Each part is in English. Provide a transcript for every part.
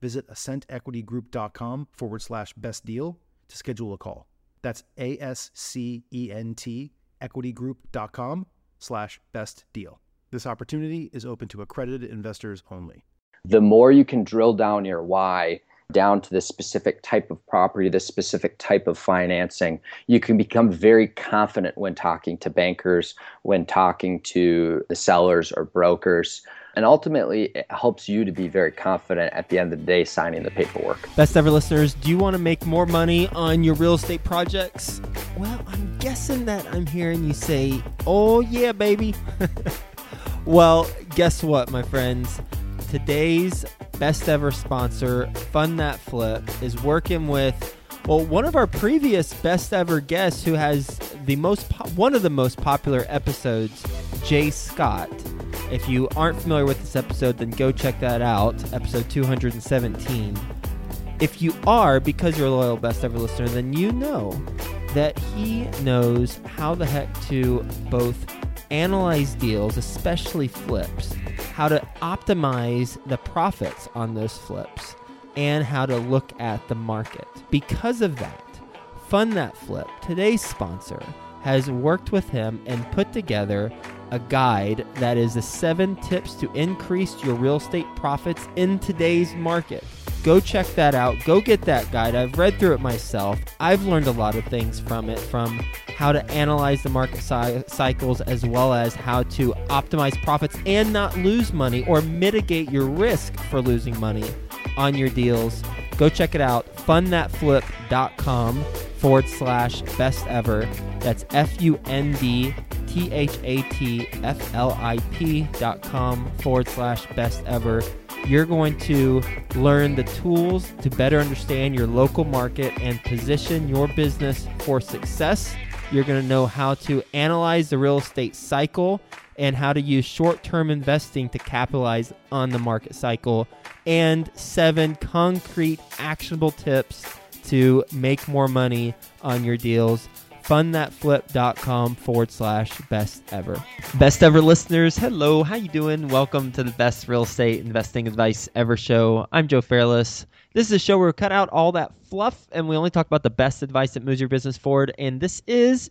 visit ascentequitygroup.com forward slash best deal to schedule a call. That's A S C E N T equitygroup.com slash best deal. This opportunity is open to accredited investors only. The more you can drill down your why down to the specific type of property, the specific type of financing, you can become very confident when talking to bankers, when talking to the sellers or brokers. And ultimately, it helps you to be very confident at the end of the day signing the paperwork. Best ever listeners, do you want to make more money on your real estate projects? Well, I'm guessing that I'm hearing you say, oh, yeah, baby. well, guess what, my friends? Today's best ever sponsor, Fund That Flip, is working with well, one of our previous best ever guests who has the most po- one of the most popular episodes, Jay Scott. If you aren't familiar with this episode, then go check that out, episode 217. If you are, because you're a loyal best ever listener, then you know that he knows how the heck to both analyze deals, especially flips, how to optimize the profits on those flips, and how to look at the market. Because of that, Fund That Flip, today's sponsor, has worked with him and put together a guide that is the seven tips to increase your real estate profits in today's market. Go check that out. Go get that guide. I've read through it myself. I've learned a lot of things from it from how to analyze the market cycles as well as how to optimize profits and not lose money or mitigate your risk for losing money on your deals. Go check it out. Fundthatflip.com forward slash best ever. That's F U N D T H A T F L I P dot com forward slash best ever. You're going to learn the tools to better understand your local market and position your business for success. You're going to know how to analyze the real estate cycle and how to use short term investing to capitalize on the market cycle, and seven concrete actionable tips to make more money on your deals fundthatflip.com forward slash best ever. Best ever listeners, hello, how you doing? Welcome to the best real estate investing advice ever show. I'm Joe Fairless. This is a show where we cut out all that fluff and we only talk about the best advice that moves your business forward. And this is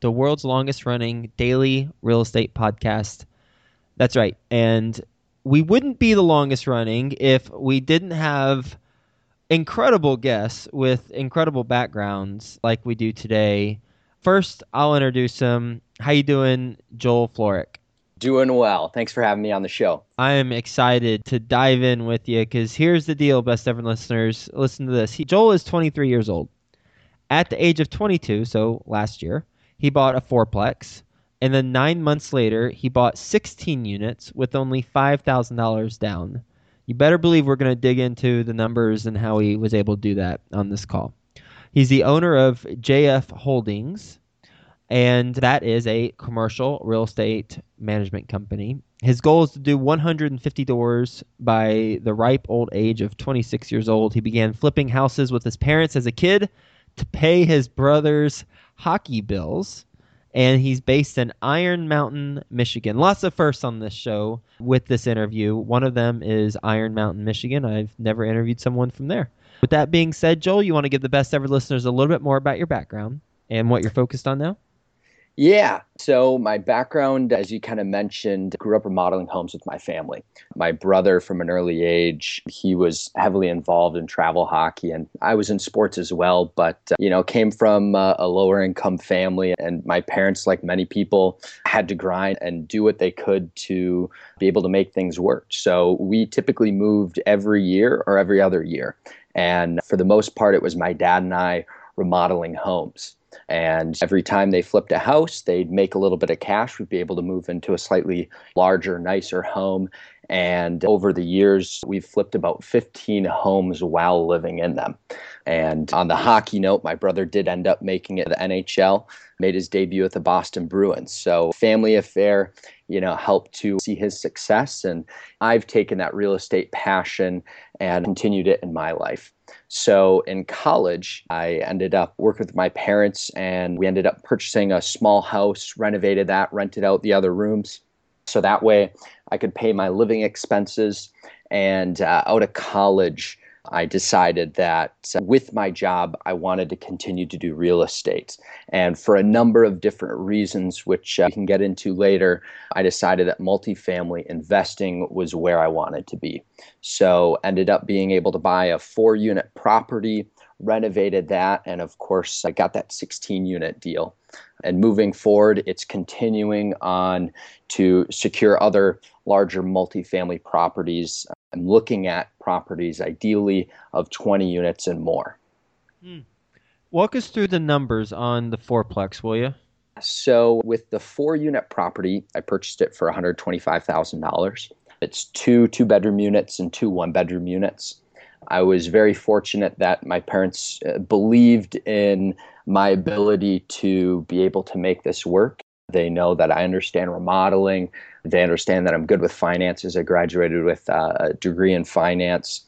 the world's longest running daily real estate podcast. That's right. And we wouldn't be the longest running if we didn't have incredible guests with incredible backgrounds like we do today. First, I'll introduce him. How you doing, Joel Florek? Doing well. Thanks for having me on the show. I am excited to dive in with you because here's the deal, best ever listeners. Listen to this. He, Joel is 23 years old. At the age of 22, so last year, he bought a fourplex. And then nine months later, he bought 16 units with only $5,000 down. You better believe we're going to dig into the numbers and how he was able to do that on this call. He's the owner of JF Holdings, and that is a commercial real estate management company. His goal is to do 150 doors by the ripe old age of 26 years old. He began flipping houses with his parents as a kid to pay his brother's hockey bills and he's based in Iron Mountain, Michigan. Lots of firsts on this show with this interview. One of them is Iron Mountain, Michigan. I've never interviewed someone from there. With that being said, Joel, you want to give the best ever listeners a little bit more about your background and what you're focused on now? Yeah. So, my background, as you kind of mentioned, grew up remodeling homes with my family. My brother, from an early age, he was heavily involved in travel hockey, and I was in sports as well. But, uh, you know, came from uh, a lower income family, and my parents, like many people, had to grind and do what they could to be able to make things work. So, we typically moved every year or every other year. And for the most part, it was my dad and I remodeling homes. And every time they flipped a house, they'd make a little bit of cash. We'd be able to move into a slightly larger, nicer home. And over the years, we've flipped about 15 homes while living in them. And on the hockey note, my brother did end up making it the NHL, made his debut with the Boston Bruins. So, family affair, you know, helped to see his success. And I've taken that real estate passion and continued it in my life. So in college, I ended up working with my parents and we ended up purchasing a small house, renovated that, rented out the other rooms. So that way I could pay my living expenses. And uh, out of college, I decided that with my job, I wanted to continue to do real estate. And for a number of different reasons, which uh, we can get into later, I decided that multifamily investing was where I wanted to be. So, ended up being able to buy a four unit property, renovated that, and of course, I got that 16 unit deal. And moving forward, it's continuing on to secure other larger multifamily properties. I'm looking at properties ideally of 20 units and more. Hmm. Walk us through the numbers on the fourplex, will you? So, with the four unit property, I purchased it for $125,000. It's two two bedroom units and two one bedroom units. I was very fortunate that my parents uh, believed in my ability to be able to make this work. They know that I understand remodeling. They understand that I'm good with finances. I graduated with a degree in finance.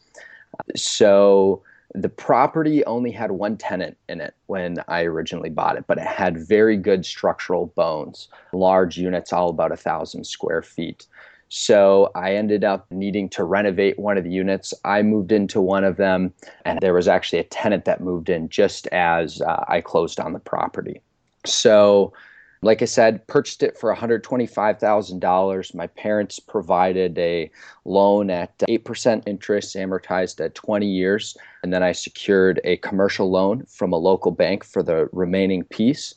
So the property only had one tenant in it when I originally bought it, but it had very good structural bones, large units, all about a thousand square feet. So I ended up needing to renovate one of the units. I moved into one of them, and there was actually a tenant that moved in just as uh, I closed on the property. So, like I said, purchased it for $125,000. My parents provided a loan at 8% interest, amortized at 20 years. And then I secured a commercial loan from a local bank for the remaining piece.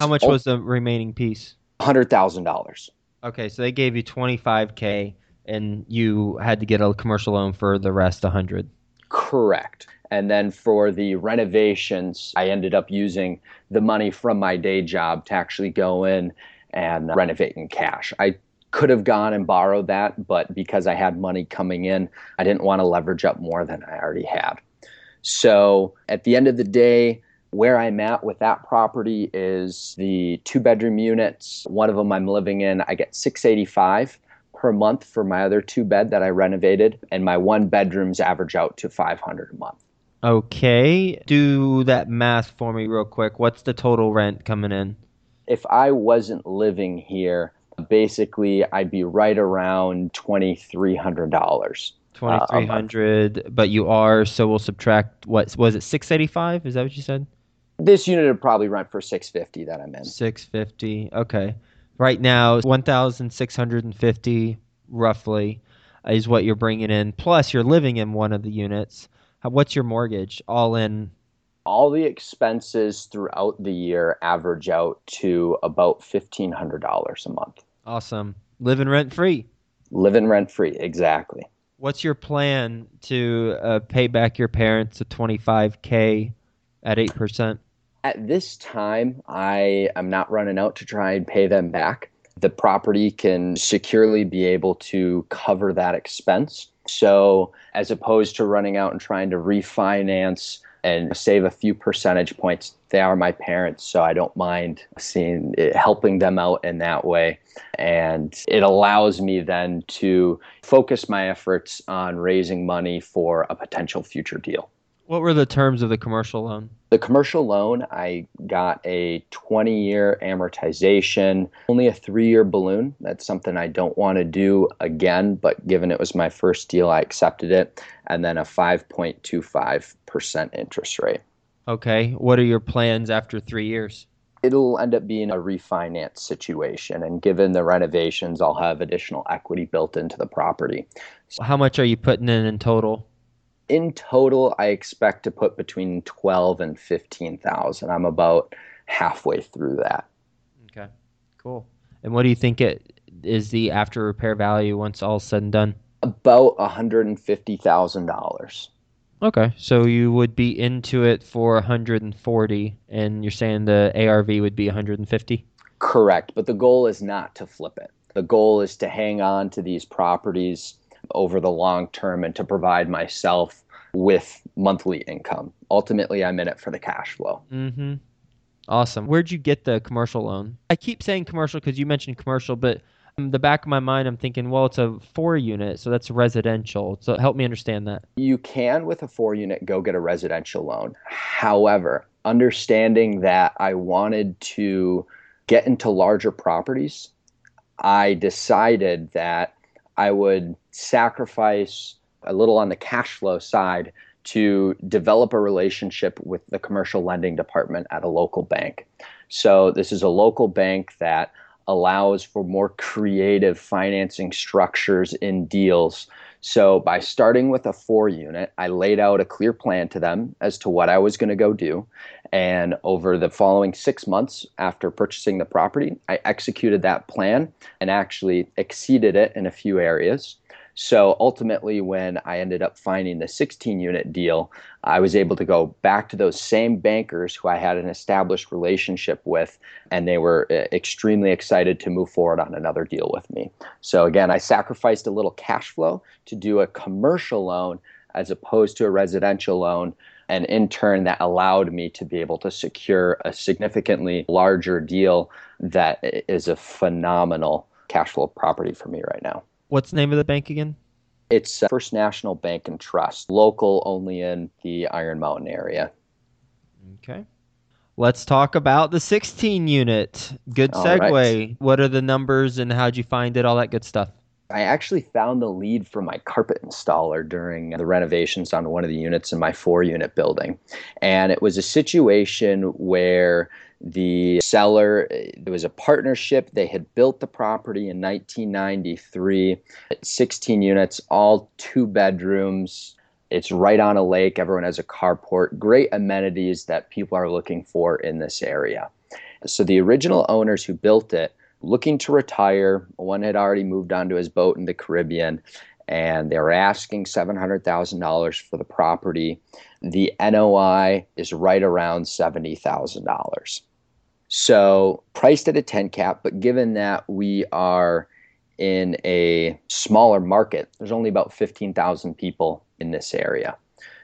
How much oh, was the remaining piece? $100,000. Okay, so they gave you 25k and you had to get a commercial loan for the rest 100. Correct. And then for the renovations, I ended up using the money from my day job to actually go in and renovate in cash. I could have gone and borrowed that, but because I had money coming in, I didn't want to leverage up more than I already had. So at the end of the day, where I'm at with that property is the two bedroom units. One of them I'm living in, I get 685 per month for my other two bed that I renovated, and my one bedrooms average out to 500 a month. Okay, do that math for me real quick. What's the total rent coming in? If I wasn't living here, basically I'd be right around $2,300. 2300 uh, but you are so we'll subtract what was it 685 is that what you said this unit would probably rent for 650 that I'm in. 650. Okay. Right now 1650 roughly is what you're bringing in plus you're living in one of the units. What's your mortgage all in? All the expenses throughout the year average out to about $1500 a month. Awesome. Living rent free. Living rent free, exactly. What's your plan to uh, pay back your parents a 25k at 8%? At this time, I am not running out to try and pay them back. The property can securely be able to cover that expense. So, as opposed to running out and trying to refinance and save a few percentage points, they are my parents, so I don't mind seeing it, helping them out in that way. And it allows me then to focus my efforts on raising money for a potential future deal. What were the terms of the commercial loan? The commercial loan, I got a 20 year amortization, only a three year balloon. That's something I don't want to do again, but given it was my first deal, I accepted it. And then a 5.25% interest rate. Okay. What are your plans after three years? It'll end up being a refinance situation. And given the renovations, I'll have additional equity built into the property. How much are you putting in in total? In total, I expect to put between 12 and 15,000. I'm about halfway through that. Okay. Cool. And what do you think it is the after repair value once all said and done? About $150,000. Okay, so you would be into it for 140, and you're saying the ARV would be 150? Correct, but the goal is not to flip it. The goal is to hang on to these properties over the long term and to provide myself with monthly income. Ultimately, I'm in it for the cash flow. Mm-hmm. Awesome. Where'd you get the commercial loan? I keep saying commercial because you mentioned commercial, but in the back of my mind, I'm thinking, well, it's a four unit, so that's residential. So help me understand that. You can, with a four unit, go get a residential loan. However, understanding that I wanted to get into larger properties, I decided that I would sacrifice a little on the cash flow side to develop a relationship with the commercial lending department at a local bank. So, this is a local bank that allows for more creative financing structures in deals. So, by starting with a four unit, I laid out a clear plan to them as to what I was going to go do. And over the following six months after purchasing the property, I executed that plan and actually exceeded it in a few areas. So ultimately, when I ended up finding the 16 unit deal, I was able to go back to those same bankers who I had an established relationship with, and they were uh, extremely excited to move forward on another deal with me. So again, I sacrificed a little cash flow to do a commercial loan as opposed to a residential loan. And in turn, that allowed me to be able to secure a significantly larger deal that is a phenomenal cash flow property for me right now. What's the name of the bank again? It's uh, First National Bank and Trust, local only in the Iron Mountain area. Okay. Let's talk about the 16 unit. Good segue. Right. What are the numbers and how'd you find it? All that good stuff. I actually found the lead for my carpet installer during the renovations on one of the units in my four unit building. And it was a situation where the seller, it was a partnership. They had built the property in 1993, 16 units, all two bedrooms. It's right on a lake. Everyone has a carport. Great amenities that people are looking for in this area. So the original owners who built it, looking to retire, one had already moved on to his boat in the Caribbean, and they're asking $700,000 for the property. The NOI is right around $70,000. So priced at a 10 cap, but given that we are in a smaller market, there's only about 15,000 people in this area.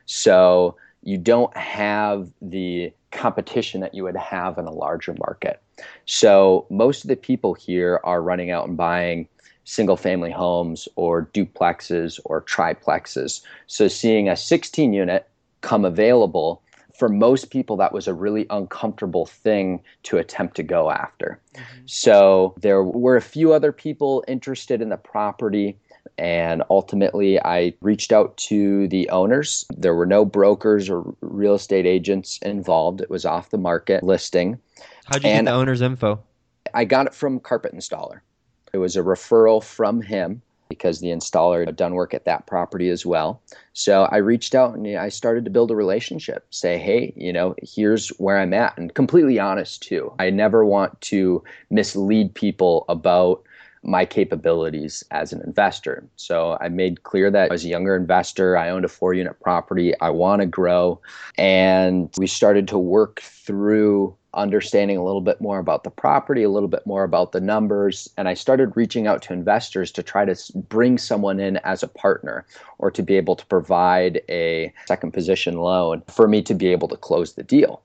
So you don't have the competition that you would have in a larger market. So most of the people here are running out and buying single family homes or duplexes or triplexes. So seeing a 16 unit come available for most people, that was a really uncomfortable thing to attempt to go after. Mm-hmm. So there were a few other people interested in the property. And ultimately, I reached out to the owners. There were no brokers or real estate agents involved. It was off the market listing. How'd you and get the owner's info? I got it from Carpet Installer. It was a referral from him because the installer had done work at that property as well. So I reached out and I started to build a relationship. Say, hey, you know, here's where I'm at, and completely honest too. I never want to mislead people about my capabilities as an investor. So I made clear that as a younger investor, I owned a four unit property. I want to grow. And we started to work through understanding a little bit more about the property, a little bit more about the numbers, and I started reaching out to investors to try to bring someone in as a partner or to be able to provide a second position loan for me to be able to close the deal.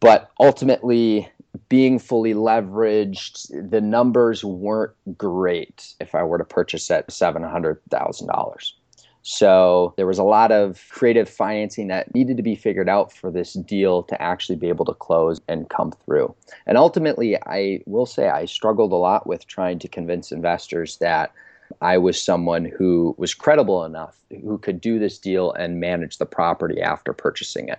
But ultimately, being fully leveraged, the numbers weren't great if I were to purchase at $700,000. So there was a lot of creative financing that needed to be figured out for this deal to actually be able to close and come through. And ultimately, I will say I struggled a lot with trying to convince investors that I was someone who was credible enough, who could do this deal and manage the property after purchasing it.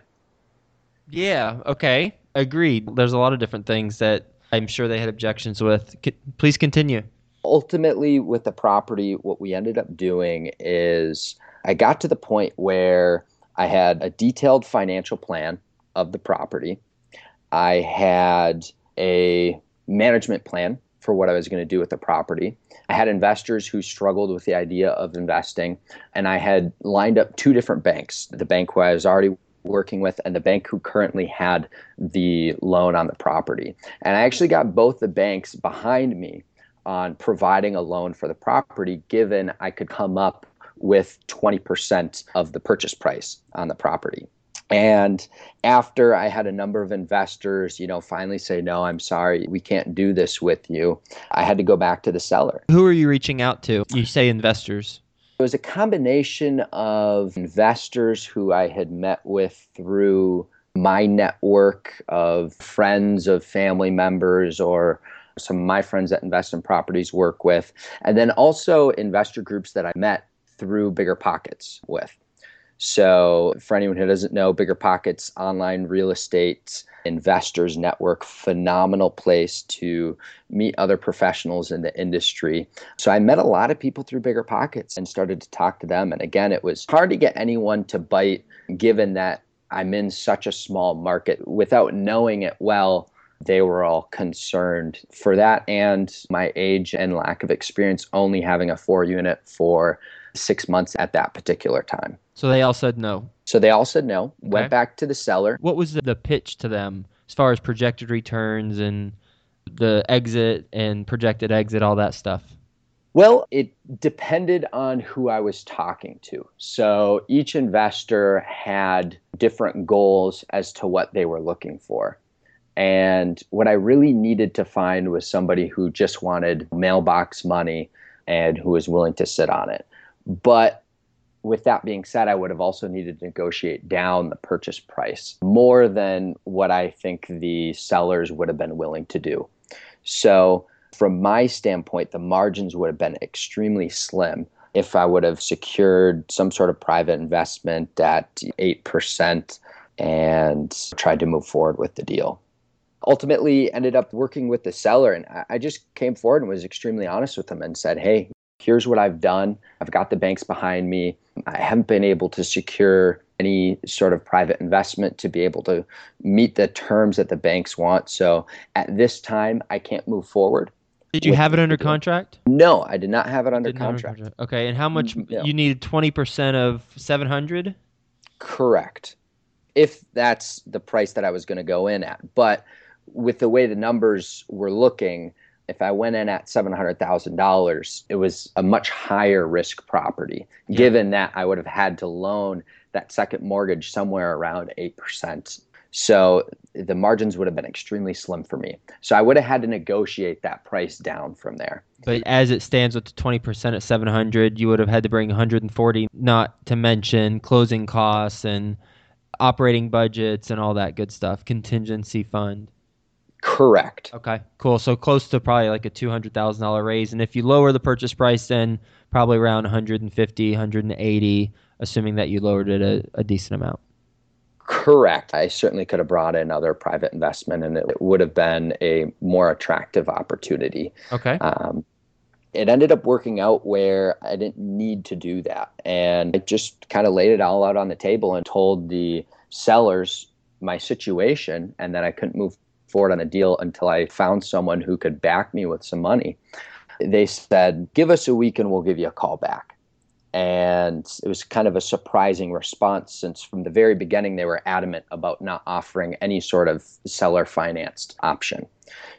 Yeah, okay. Agreed. There's a lot of different things that I'm sure they had objections with. Please continue. Ultimately, with the property, what we ended up doing is I got to the point where I had a detailed financial plan of the property. I had a management plan for what I was going to do with the property. I had investors who struggled with the idea of investing, and I had lined up two different banks the bank who I was already working with and the bank who currently had the loan on the property. And I actually got both the banks behind me on providing a loan for the property, given I could come up with 20% of the purchase price on the property. And after I had a number of investors, you know, finally say, no, I'm sorry, we can't do this with you, I had to go back to the seller. Who are you reaching out to? You say investors. It was a combination of investors who I had met with through my network of friends, of family members, or some of my friends that invest in properties work with, and then also investor groups that I met through Bigger Pockets with. So, for anyone who doesn't know, Bigger Pockets online real estate investors network, phenomenal place to meet other professionals in the industry. So, I met a lot of people through Bigger Pockets and started to talk to them. And again, it was hard to get anyone to bite given that I'm in such a small market without knowing it well. They were all concerned for that and my age and lack of experience only having a four unit for six months at that particular time. So they all said no. So they all said no, Okay. went back to the seller. What was the pitch to them as far as projected returns and the exit and projected exit, all that stuff? Well, it depended on who I was talking to. So each investor had different goals as to what they were looking for. And what I really needed to find was somebody who just wanted mailbox money and who was willing to sit on it. But with that being said, I would have also needed to negotiate down the purchase price more than what I think the sellers would have been willing to do. So, from my standpoint, the margins would have been extremely slim if I would have secured some sort of private investment at 8% and tried to move forward with the deal. Ultimately, ended up working with the seller, and I- I just came forward and was extremely honest with them and said, Hey, here's what I've done. I've got the banks behind me. I haven't been able to secure any sort of private investment to be able to meet the terms that the banks want. So at this time, I can't move forward. Did you have it under contract? No, I did not have it under Didn't contract. Okay, and how much Mm, no. you needed 20% of 700? Correct. If that's the price that I was going to go in at. But with the way the numbers were looking, if I went in at $700,000, it was a much higher risk property, Yeah. given that I would have had to loan that second mortgage somewhere around 8%. So the margins would have been extremely slim for me. So I would have had to negotiate that price down from there. But as it stands with the 20% at 700, you would have had to bring 140, not to mention closing costs and operating budgets and all that good stuff, contingency fund. Correct. Okay, cool. So close to probably like a $200,000 raise. And if you lower the purchase price, then probably around 150, 180, assuming that you lowered it a, a decent amount. Correct. I certainly could have brought in other private investment and it would have been a more attractive opportunity. Okay. Um, it ended up working out where I didn't need to do that. And I just kind of laid it all out on the table and told the sellers my situation and that I couldn't move forward on a deal until I found someone who could back me with some money. They said, Give us a week and we'll give you a call back. And it was kind of a surprising response since from the very beginning they were adamant about not offering any sort of seller financed option.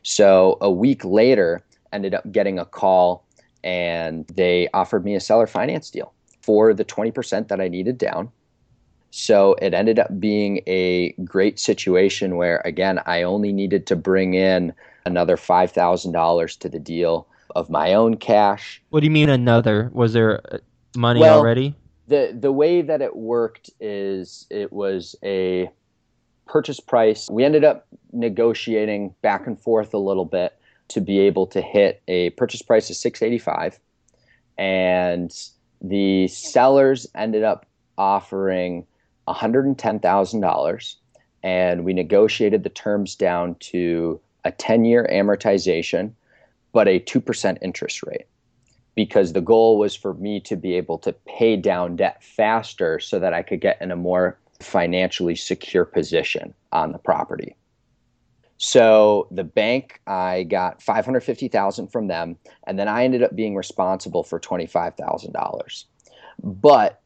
So a week later, ended up getting a call and they offered me a seller finance deal for the 20% that I needed down. So it ended up being a great situation where, again, I only needed to bring in another $5,000 to the deal of my own cash. What do you mean another? Was there uh, money Well- already? The, the way that it worked is it was a purchase price. We ended up negotiating back and forth a little bit to be able to hit a purchase price of 685 and the sellers ended up offering $110,000 and we negotiated the terms down to a 10 year amortization, but a 2% interest rate. Because the goal was for me to be able to pay down debt faster so that I could get in a more financially secure position on the property. So the bank, I got five hundred fifty thousand from them, and then I ended up being responsible for twenty five thousand dollars. But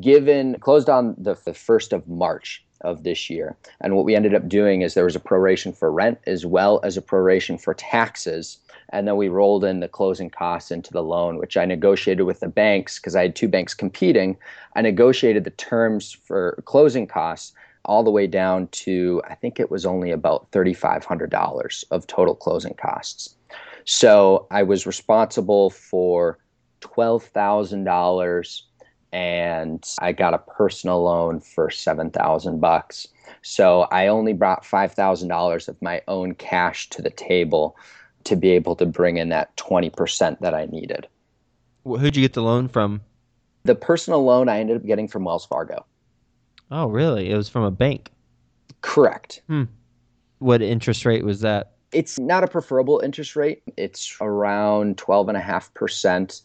given closed on the, the first of March of this year, and what we ended up doing is there was a proration for rent as well as a proration for taxes, and then we rolled in the closing costs into the loan, which I negotiated with the banks because I had two banks competing. I negotiated the terms for closing costs all the way down to I think it was only about $3,500 of total closing costs. So I was responsible for $12,000 and I got a personal loan for 7,000 bucks. So I only brought $5,000 of my own cash to the table to be able to bring in that 20% that I needed. Who'd you get the loan from? The personal loan I ended up getting from Wells Fargo. Oh, really? It was from a bank. Correct. Hmm. What interest rate was that? It's not a preferable interest rate. It's around 12.5%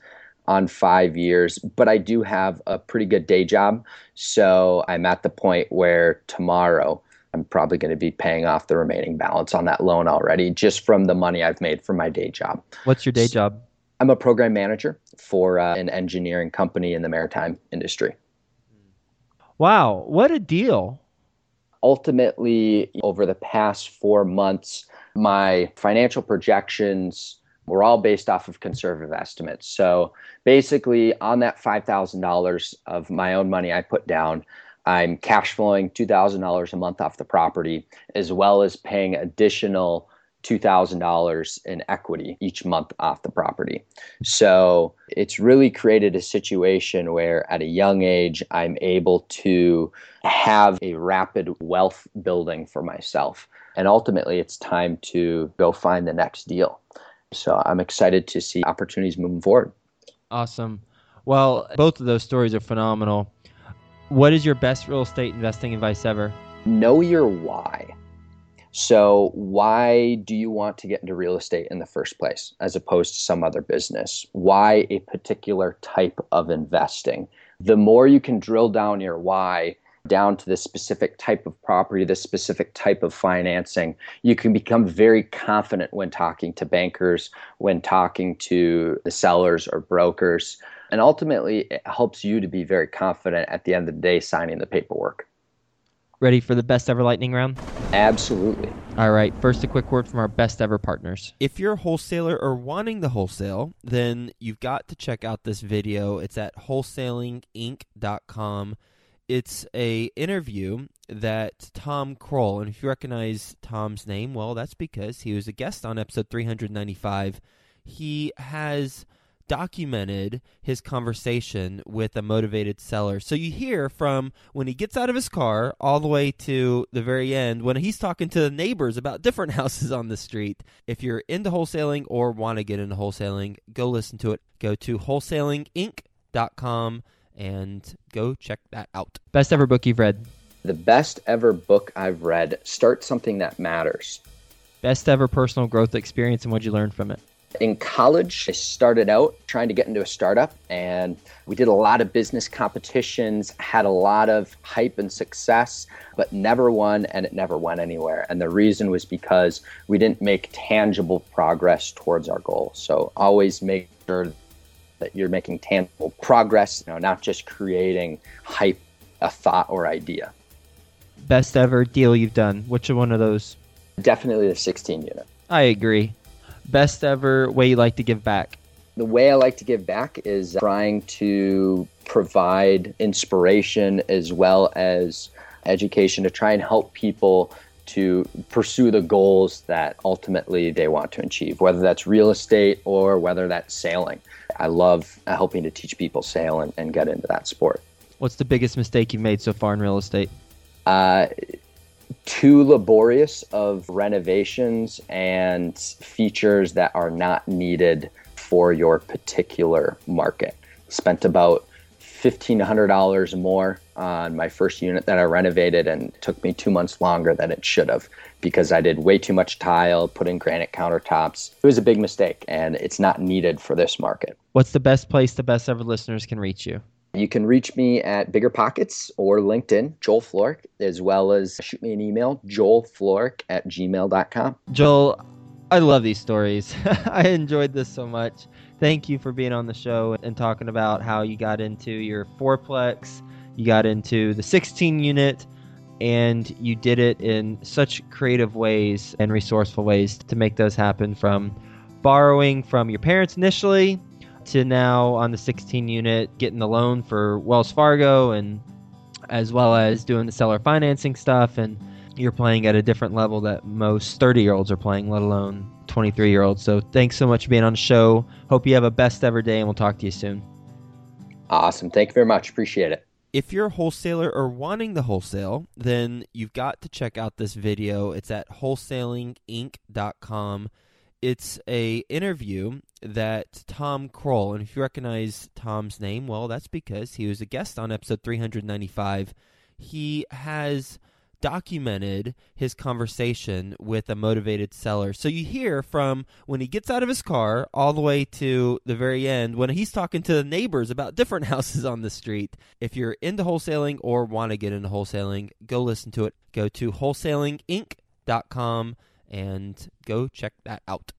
on five years, but I do have a pretty good day job. So I'm at the point where tomorrow I'm probably going to be paying off the remaining balance on that loan already just from the money I've made from my day job. What's your day job? I'm a program manager for uh, an engineering company in the maritime industry. Wow, what a deal. Ultimately, over the past four months, my financial projections were all based off of conservative estimates. So basically, on that $5,000 of my own money I put down, I'm cash flowing $2,000 a month off the property, as well as paying additional $2,000 in equity each month off the property. So it's really created a situation where at a young age, I'm able to have a rapid wealth building for myself. And ultimately, it's time to go find the next deal. So I'm excited to see opportunities moving forward. Awesome. Well, both of those stories are phenomenal. What is your best real estate investing advice ever? Know your why. So, why do you want to get into real estate in the first place as opposed to some other business? Why a particular type of investing? The more you can drill down your why down to the specific type of property, the specific type of financing, you can become very confident when talking to bankers, when talking to the sellers or brokers. And ultimately, it helps you to be very confident at the end of the day signing the paperwork. Ready for the best ever lightning round? Absolutely. All right, first, a quick word from our best ever partners. If you're a wholesaler or wanting the wholesale, then you've got to check out this video. It's at wholesalinginc.com. It's a interview that Tom Krol, and if you recognize Tom's name, well, that's because he was a guest on episode 395. He has documented his conversation with a motivated seller. So you hear from when he gets out of his car all the way to the very end when he's talking to the neighbors about different houses on the street. If you're into wholesaling or want to get into wholesaling, go listen to it. Go to wholesalinginc.com and go check that out. Best ever book you've read? The best ever book I've read, Start Something That Matters. Best ever personal growth experience and what'd you learn from it? In college, I started out trying to get into a startup, and we did a lot of business competitions, had a lot of hype and success, but never won, and it never went anywhere. And the reason was because we didn't make tangible progress towards our goal. So always make sure that you're making tangible progress, you know, not just creating hype, a thought or idea. Best ever deal you've done? Which one of those? Definitely the 16 unit. I agree best ever way you like to give back? The way I like to give back is uh, trying to provide inspiration as well as education to try and help people to pursue the goals that ultimately they want to achieve, whether that's real estate or whether that's sailing. I love helping to teach people sail and, and get into that sport. What's the biggest mistake you've made so far in real estate? Uh, too laborious of renovations and features that are not needed for your particular market. Spent about $1,500 more on my first unit that I renovated, and it took me two months longer than it should have because I did way too much tile, put in granite countertops. It was a big mistake, and it's not needed for this market. What's the best place the best ever listeners can reach you? You can reach me at Bigger Pockets or LinkedIn, Joel Florek, as well as shoot me an email, joelflorek at gmail.com. Joel, I love these stories. I enjoyed this so much. Thank you for being on the show and talking about how you got into your fourplex, you got into the 16 unit, and you did it in such creative ways and resourceful ways to make those happen from borrowing from your parents initially to now on the 16 unit getting the loan for Wells Fargo and as well as doing the seller financing stuff and you're playing at a different level that most 30 year olds are playing, let alone 23 year old. So thanks so much for being on the show. Hope you have a best ever day, and we'll talk to you soon. Awesome. Thank you very much. Appreciate it. If you're a wholesaler or wanting the wholesale, then you've got to check out this video. It's at wholesalinginc.com. It's a interview that Tom Krol, and if you recognize Tom's name, well, that's because he was a guest on episode 395. He has documented his conversation with a motivated seller. So you hear from when he gets out of his car all the way to the very end when he's talking to the neighbors about different houses on the street. If you're into wholesaling or want to get into wholesaling, go listen to it. Go to wholesalinginc.com and go check that out.